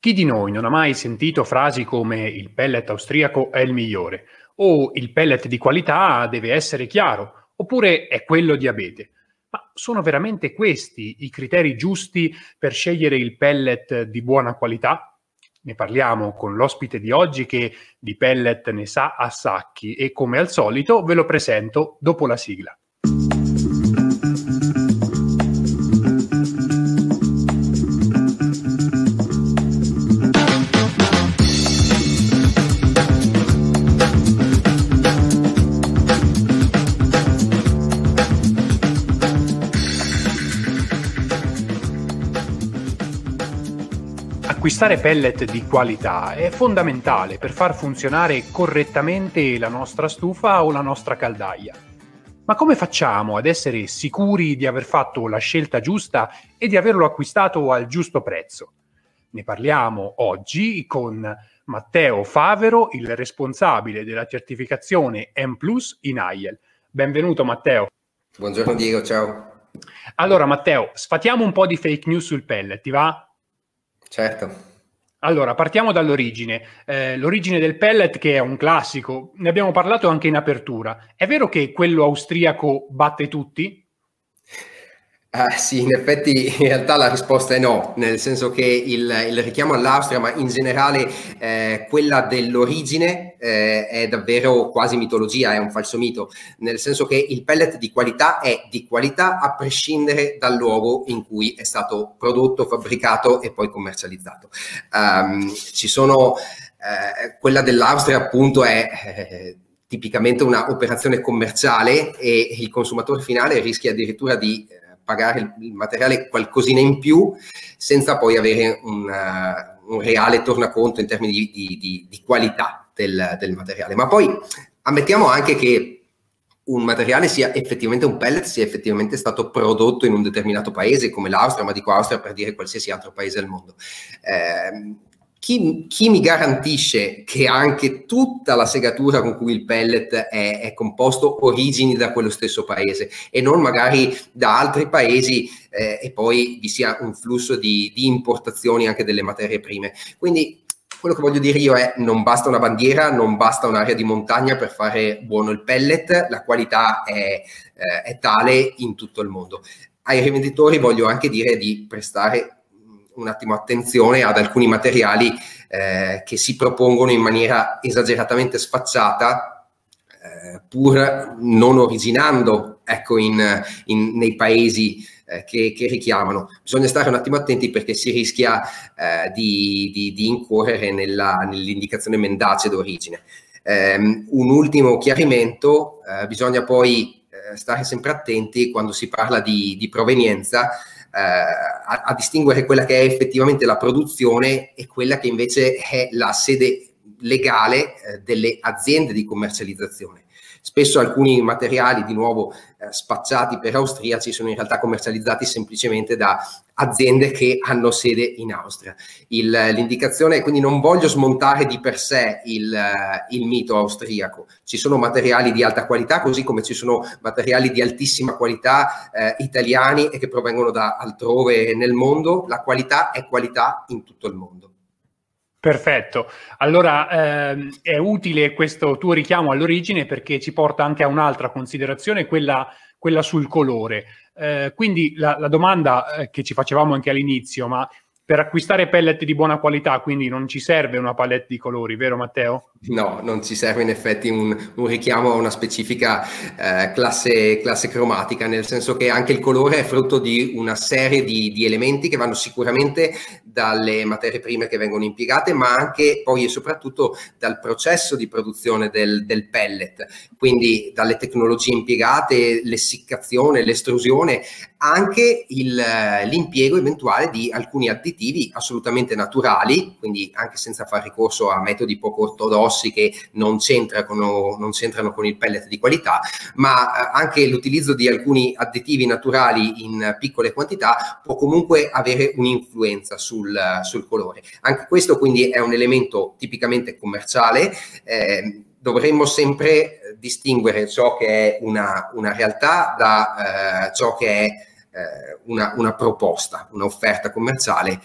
Chi di noi non ha mai sentito frasi come il pellet austriaco è il migliore o il pellet di qualità deve essere chiaro oppure è quello di abete? Ma sono veramente questi i criteri giusti per scegliere il pellet di buona qualità? Ne parliamo con l'ospite di oggi che di pellet ne sa a sacchi e come al solito ve lo presento dopo la sigla. Acquistare pellet di qualità è fondamentale per far funzionare correttamente la nostra stufa o la nostra caldaia. Ma come facciamo ad essere sicuri di aver fatto la scelta giusta e di averlo acquistato al giusto prezzo? Ne parliamo oggi con Matteo Favero, il responsabile della certificazione M in AIEL. Benvenuto Matteo. Buongiorno Diego, ciao. Allora Matteo, sfatiamo un po' di fake news sul pellet, ti va? Certo. Allora, partiamo dall'origine. Eh, l'origine del pellet, che è un classico, ne abbiamo parlato anche in apertura. È vero che quello austriaco batte tutti? Uh, sì, in effetti in realtà la risposta è no, nel senso che il, il richiamo all'Austria, ma in generale eh, quella dell'origine eh, è davvero quasi mitologia, è un falso mito, nel senso che il pellet di qualità è di qualità a prescindere dal luogo in cui è stato prodotto, fabbricato e poi commercializzato. Um, ci sono, eh, quella dell'Austria appunto è eh, tipicamente un'operazione commerciale e il consumatore finale rischia addirittura di eh, pagare il, materiale qualcosina in più senza poi avere un, uh, un reale tornaconto in termini di, di, di, di qualità del, del, materiale. Ma poi ammettiamo anche che un materiale sia effettivamente un pellet, sia effettivamente stato prodotto in un determinato paese come l'Austria, ma dico Austria per dire qualsiasi altro paese del mondo. Eh, chi, chi, mi garantisce che anche tutta la segatura con cui il pellet è, è, composto origini da quello stesso paese e non magari da altri paesi eh, e poi vi sia un flusso di, di importazioni anche delle materie prime. Quindi quello che voglio dire io è non basta una bandiera, non basta un'area di montagna per fare buono il pellet, la qualità è, eh, è tale in tutto il mondo. Ai rivenditori voglio anche dire di prestare un attimo attenzione ad alcuni materiali eh, che si propongono in maniera esageratamente sfacciata, eh, pur non originando ecco, in, in, nei paesi eh, che, che, richiamano. Bisogna stare un attimo attenti perché si rischia eh, di, di, di, incorrere nella, nell'indicazione mendace d'origine. Um, un ultimo chiarimento, uh, bisogna poi uh, stare sempre attenti quando si parla di, di provenienza eh, a, a, distinguere quella che è effettivamente la produzione e quella che invece è la sede legale eh, delle aziende di commercializzazione. Spesso alcuni materiali, di nuovo eh, spacciati per austriaci, sono in realtà commercializzati semplicemente da aziende che hanno sede in Austria. Il, l'indicazione, quindi non voglio smontare di per sé il, il, mito austriaco. Ci sono materiali di alta qualità, così come ci sono materiali di altissima qualità eh, italiani e che provengono da altrove nel mondo. La qualità è qualità in tutto il mondo. Perfetto, allora ehm, è utile questo tuo richiamo all'origine perché ci porta anche a un'altra considerazione, quella, quella sul colore. Eh, quindi la, la domanda eh, che ci facevamo anche all'inizio, ma per acquistare pellet di buona qualità, quindi non ci serve una palette di colori, vero Matteo? No, non ci serve in effetti un, un richiamo a una specifica eh, classe, classe, cromatica, nel senso che anche il colore è frutto di una serie di, di, elementi che vanno sicuramente dalle materie prime che vengono impiegate, ma anche poi e soprattutto dal processo di produzione del, del pellet, quindi dalle tecnologie impiegate, l'essiccazione, l'estrusione, anche il, l'impiego eventuale di alcuni additivi assolutamente naturali, quindi anche senza fare ricorso a metodi poco ortodossi che non c'entrano, non c'entrano con il pellet di qualità, ma eh, anche l'utilizzo di alcuni additivi naturali in piccole quantità può comunque avere un'influenza sul, sul colore. Anche questo quindi è un elemento tipicamente commerciale. Eh, dovremmo sempre distinguere ciò che è una, una realtà da eh, ciò che è eh, una, una, proposta, un'offerta commerciale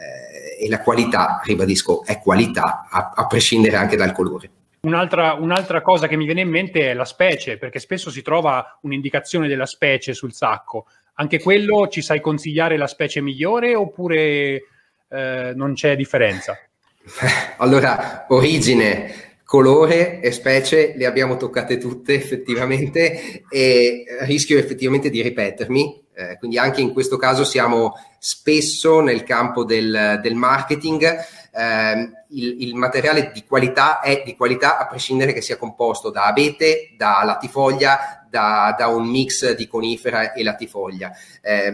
eh, e la qualità, ribadisco, è qualità a, a prescindere anche dal colore. Un'altra, un'altra, cosa che mi viene in mente è la specie, perché spesso si trova un'indicazione della specie sul sacco. Anche quello ci sai consigliare la specie migliore oppure eh, non c'è differenza? Allora, origine, colore e specie le abbiamo toccate tutte effettivamente e rischio effettivamente di ripetermi, eh, quindi anche in questo caso siamo spesso nel campo del, del marketing. Eh, il, il, materiale di qualità è di qualità a prescindere che sia composto da abete, da latifoglia, da, da un mix di conifera e latifoglia. Eh,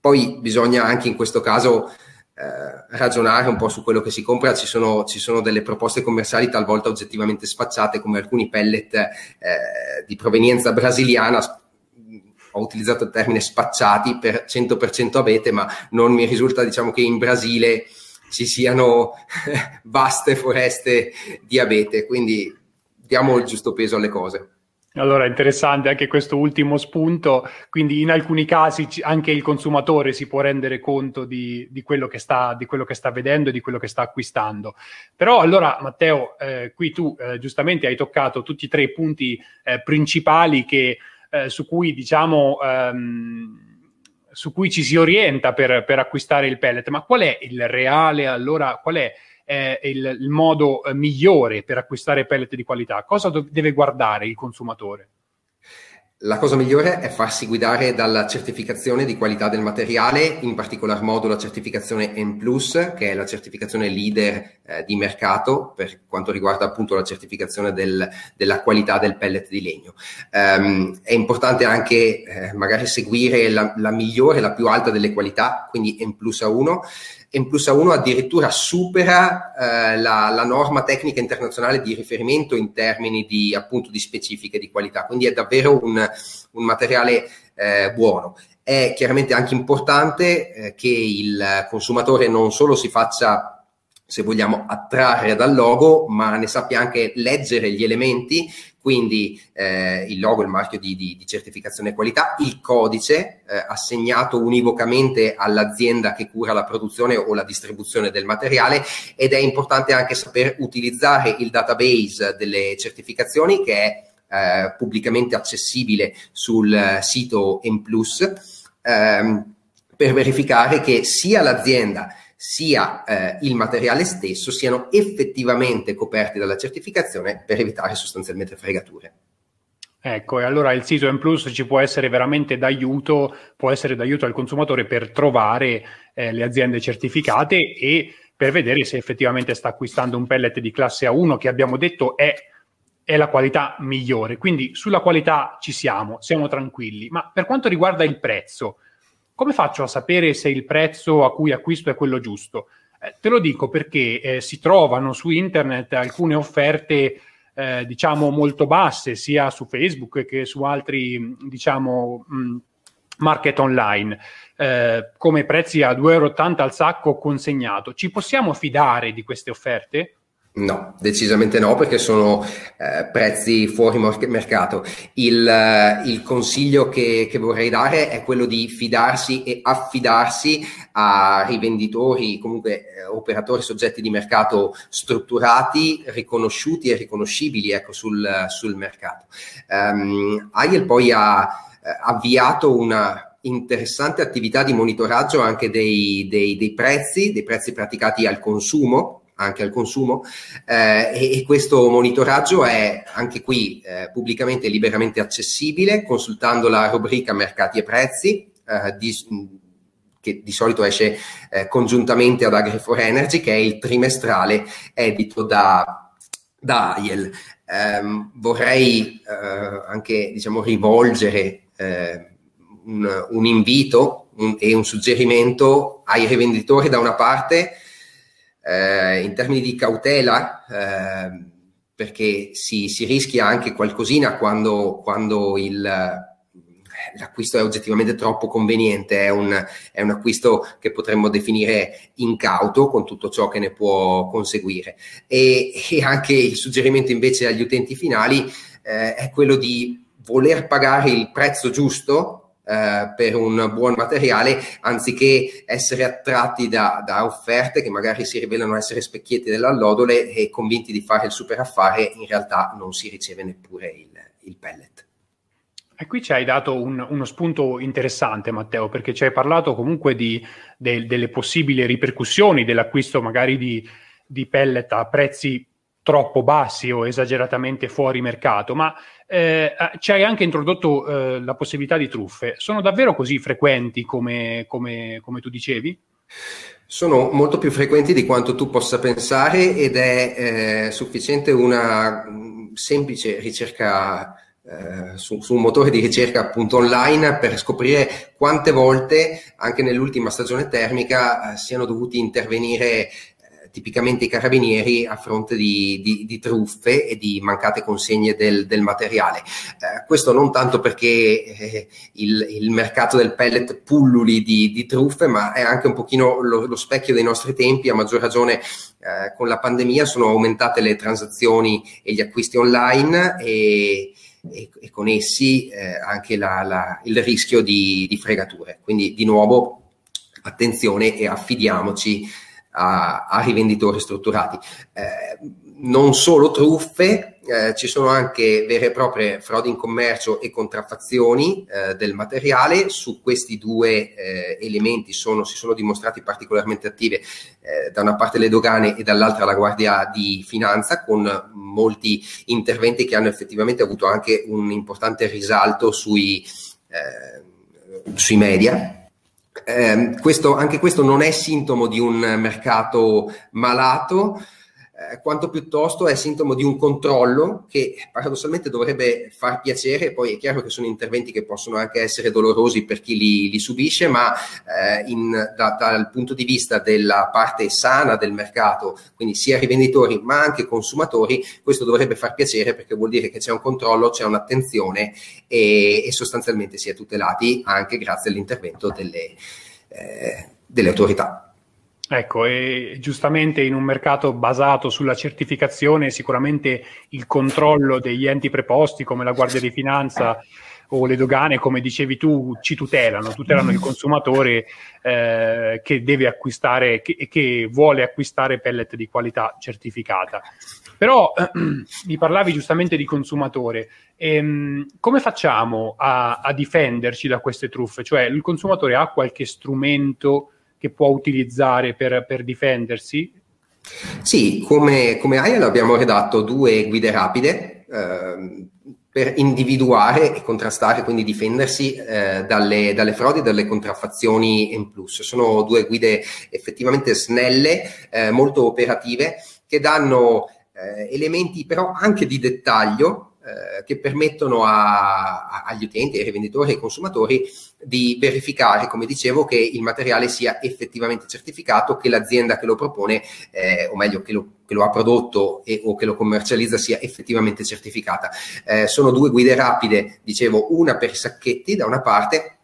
poi bisogna anche in questo caso eh, ragionare un po' su quello che si compra, ci sono, ci sono, delle proposte commerciali talvolta oggettivamente sfacciate come alcuni pellet eh, di provenienza brasiliana, ho utilizzato il termine spacciati per 100% abete, ma non mi risulta diciamo che in Brasile ci siano vaste foreste di abete, quindi diamo il giusto peso alle cose. Allora, interessante anche questo ultimo spunto, quindi in alcuni casi anche il consumatore si può rendere conto di, di, quello, che sta, di quello, che sta, vedendo e di quello che sta acquistando. Però allora, Matteo, eh, qui tu eh, giustamente hai toccato tutti e tre i punti eh, principali che, eh, su cui diciamo... Ehm, su cui ci si orienta per, per acquistare il pellet, ma qual è il reale, allora, qual è eh, il, il, modo eh, migliore per acquistare pellet di qualità? Cosa do- deve guardare il consumatore? La cosa migliore è farsi guidare dalla certificazione di qualità del materiale, in particolar modo la certificazione M+, che è la certificazione leader eh, di mercato per quanto riguarda appunto la certificazione del, della qualità del pellet di legno. Um, è importante anche eh, magari seguire la, la, migliore, la più alta delle qualità, quindi M A1, M plus A1 addirittura supera eh, la, la, norma tecnica internazionale di riferimento in termini di, appunto, di specifiche di qualità, quindi è davvero un, un materiale eh, buono. È chiaramente anche importante eh, che il consumatore non solo si faccia se vogliamo attrarre dal logo, ma ne sappia anche leggere gli elementi, quindi eh, il logo, il marchio di, di, di, certificazione qualità, il codice eh, assegnato univocamente all'azienda che cura la produzione o la distribuzione del materiale ed è importante anche saper utilizzare il database delle certificazioni che è eh, pubblicamente accessibile sul sito Emplus ehm, per verificare che sia l'azienda sia eh, il materiale stesso siano effettivamente coperti dalla certificazione per evitare sostanzialmente fregature. Ecco, e allora il sito M Plus ci può essere veramente d'aiuto, può essere d'aiuto al consumatore per trovare eh, le aziende certificate e per vedere se effettivamente sta acquistando un pellet di classe A1 che abbiamo detto è, è la qualità migliore. Quindi sulla qualità ci siamo, siamo tranquilli. Ma per quanto riguarda il prezzo, come faccio a sapere se il prezzo a cui acquisto è quello giusto? Eh, te lo dico perché eh, si trovano su internet alcune offerte eh, diciamo molto basse sia su Facebook che su altri diciamo mh, market online eh, come prezzi a 2,80 euro al sacco consegnato. Ci possiamo fidare di queste offerte? No, decisamente no, perché sono eh, prezzi fuori mercato. Il, eh, il consiglio che, che, vorrei dare è quello di fidarsi e affidarsi a rivenditori, comunque eh, operatori soggetti di mercato strutturati, riconosciuti e riconoscibili ecco, sul, sul mercato. Um, poi ha eh, avviato una interessante attività di monitoraggio anche dei, dei, dei prezzi, dei prezzi praticati al consumo anche al consumo eh, e, e, questo monitoraggio è anche qui eh, pubblicamente e liberamente accessibile consultando la rubrica mercati e prezzi eh, di, che di solito esce eh, congiuntamente ad Agri4 Energy che è il trimestrale edito da, da AIEL. Ehm, vorrei eh, anche diciamo, rivolgere eh, un, un invito un, e un suggerimento ai rivenditori da una parte eh, in termini di cautela, eh, perché si, si, rischia anche qualcosina quando, quando il, l'acquisto è oggettivamente troppo conveniente, è un, è un, acquisto che potremmo definire incauto con tutto ciò che ne può conseguire. E, e anche il suggerimento invece agli utenti finali eh, è quello di voler pagare il prezzo giusto eh, per un buon materiale anziché essere attratti da, da, offerte che magari si rivelano essere specchietti dell'allodole e convinti di fare il super affare in realtà non si riceve neppure il, il pellet. E qui ci hai dato un, uno spunto interessante, Matteo, perché ci hai parlato comunque di, de, delle possibili ripercussioni dell'acquisto magari di, di pellet a prezzi troppo bassi o esageratamente fuori mercato, ma eh, ci hai anche introdotto eh, la possibilità di truffe. Sono davvero così frequenti come, come, come, tu dicevi? Sono molto più frequenti di quanto tu possa pensare ed è eh, sufficiente una mm, semplice ricerca eh, su, su, un motore di ricerca appunto online per scoprire quante volte anche nell'ultima stagione termica eh, siano dovuti intervenire tipicamente i carabinieri a fronte di, di, di, truffe e di mancate consegne del, del materiale. Eh, questo non tanto perché eh, il, il, mercato del pellet pulluli di, di, truffe, ma è anche un pochino lo, lo specchio dei nostri tempi, a maggior ragione eh, con la pandemia sono aumentate le transazioni e gli acquisti online e e, e con essi eh, anche la, la, il rischio di, di, fregature. Quindi di nuovo attenzione e affidiamoci a, a rivenditori strutturati. Eh, non solo truffe, eh, ci sono anche vere e proprie frodi in commercio e contraffazioni eh, del materiale. Su questi due eh, elementi sono, si sono dimostrati particolarmente attive eh, da una parte le dogane e dall'altra la Guardia di Finanza, con molti interventi che hanno effettivamente avuto anche un importante risalto sui, eh, sui media. Eh, questo, anche questo non è sintomo di un mercato malato, eh, quanto piuttosto è sintomo di un controllo che paradossalmente dovrebbe far piacere, poi è chiaro che sono interventi che possono anche essere dolorosi per chi li, li subisce, ma eh, in, da, dal punto di vista della parte sana del mercato, quindi sia rivenditori ma anche consumatori, questo dovrebbe far piacere perché vuol dire che c'è un controllo, c'è un'attenzione e, e sostanzialmente si è tutelati anche grazie all'intervento delle, eh, delle autorità. Ecco, e giustamente in un mercato basato sulla certificazione, sicuramente il controllo degli enti preposti come la Guardia di Finanza o le dogane, come dicevi tu, ci tutelano, tutelano il consumatore eh, che deve acquistare, che, che, vuole acquistare pellet di qualità certificata. Però eh, mi parlavi giustamente di consumatore. Ehm, come facciamo a, a difenderci da queste truffe? Cioè il consumatore ha qualche strumento che può utilizzare per, per difendersi? Sì, come, come AIAL abbiamo redatto due guide rapide eh, per individuare e contrastare, quindi difendersi eh, dalle, dalle, frodi e dalle contraffazioni in plus. Sono due guide effettivamente snelle, eh, molto operative, che danno eh, elementi però anche di dettaglio eh, che permettono a, agli utenti, ai rivenditori ai consumatori di verificare, come dicevo, che il materiale sia effettivamente certificato, che l'azienda che lo propone, eh, o meglio che lo, che lo ha prodotto e, o che lo commercializza sia effettivamente certificata. Eh, sono due guide rapide, dicevo, una per i sacchetti da una parte,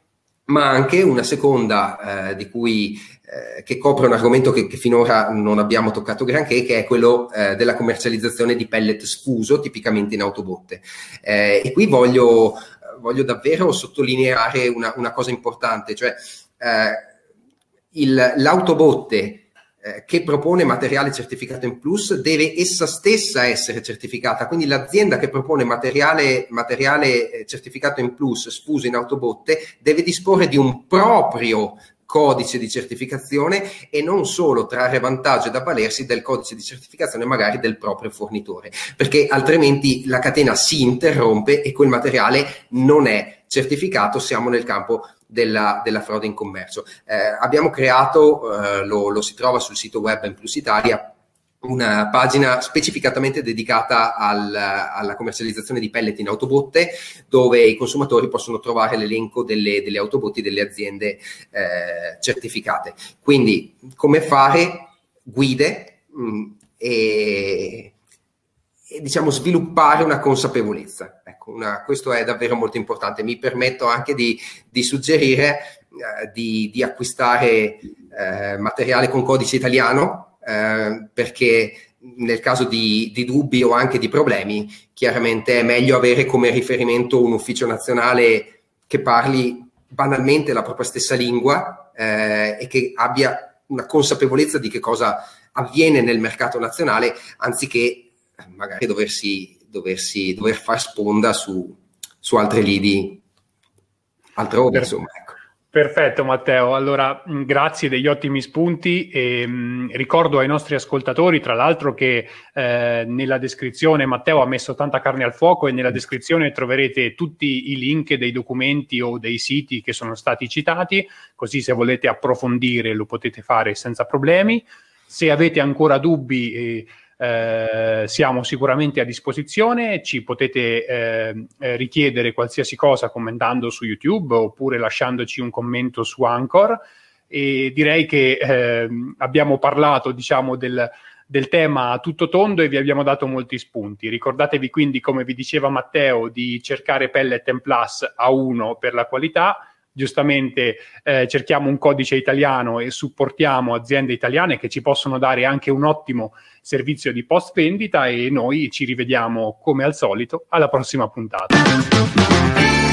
ma anche una seconda eh, cui eh, che copre un argomento che, che, finora non abbiamo toccato granché, che è quello eh, della commercializzazione di pellet sfuso, tipicamente in autobotte. Eh, e qui voglio, voglio, davvero sottolineare una, una cosa importante, cioè eh, il, l'autobotte eh, che propone materiale certificato in plus deve essa stessa essere certificata, quindi l'azienda che propone materiale, materiale certificato in plus sfuso in autobotte deve disporre di un proprio codice di certificazione e non solo trarre vantaggio ed avvalersi del codice di certificazione magari del proprio fornitore, perché altrimenti la catena si interrompe e quel materiale non è certificato, siamo nel campo della, della frode in commercio. Eh, abbiamo creato, eh, lo, lo si trova sul sito web in Plus Italia, una pagina specificatamente dedicata al, alla commercializzazione di pellet in autobotte, dove i consumatori possono trovare l'elenco delle, delle autobotti delle aziende eh, certificate. Quindi, come fare guide mh, mm, e, diciamo sviluppare una consapevolezza. Ecco, una, questo è davvero molto importante. Mi permetto anche di, di suggerire eh, di, di, acquistare eh, materiale con codice italiano eh, perché nel caso di, di, dubbi o anche di problemi, chiaramente è meglio avere come riferimento un ufficio nazionale che parli banalmente la propria stessa lingua eh, e che abbia una consapevolezza di che cosa avviene nel mercato nazionale, anziché magari doversi, doversi dover far sponda su, su altre lidi altrove, insomma. Ecco. Perfetto Matteo, allora mm, grazie degli ottimi spunti e mh, mm, ricordo ai nostri ascoltatori tra l'altro che eh, nella descrizione Matteo ha messo tanta carne al fuoco e nella descrizione troverete tutti i link dei documenti o dei siti che sono stati citati, così se volete approfondire lo potete fare senza problemi. Se avete ancora dubbi eh, eh, siamo sicuramente a disposizione, ci potete eh, eh, richiedere qualsiasi cosa commentando su YouTube oppure lasciandoci un commento su Anchor e direi che eh, abbiamo parlato diciamo del, del tema a tutto tondo e vi abbiamo dato molti spunti. Ricordatevi quindi, come vi diceva Matteo, di cercare Pellet Plus a 1 per la qualità, giustamente eh, cerchiamo un codice italiano e supportiamo aziende italiane che ci possono dare anche un ottimo servizio di post vendita e noi ci rivediamo come al solito alla prossima puntata.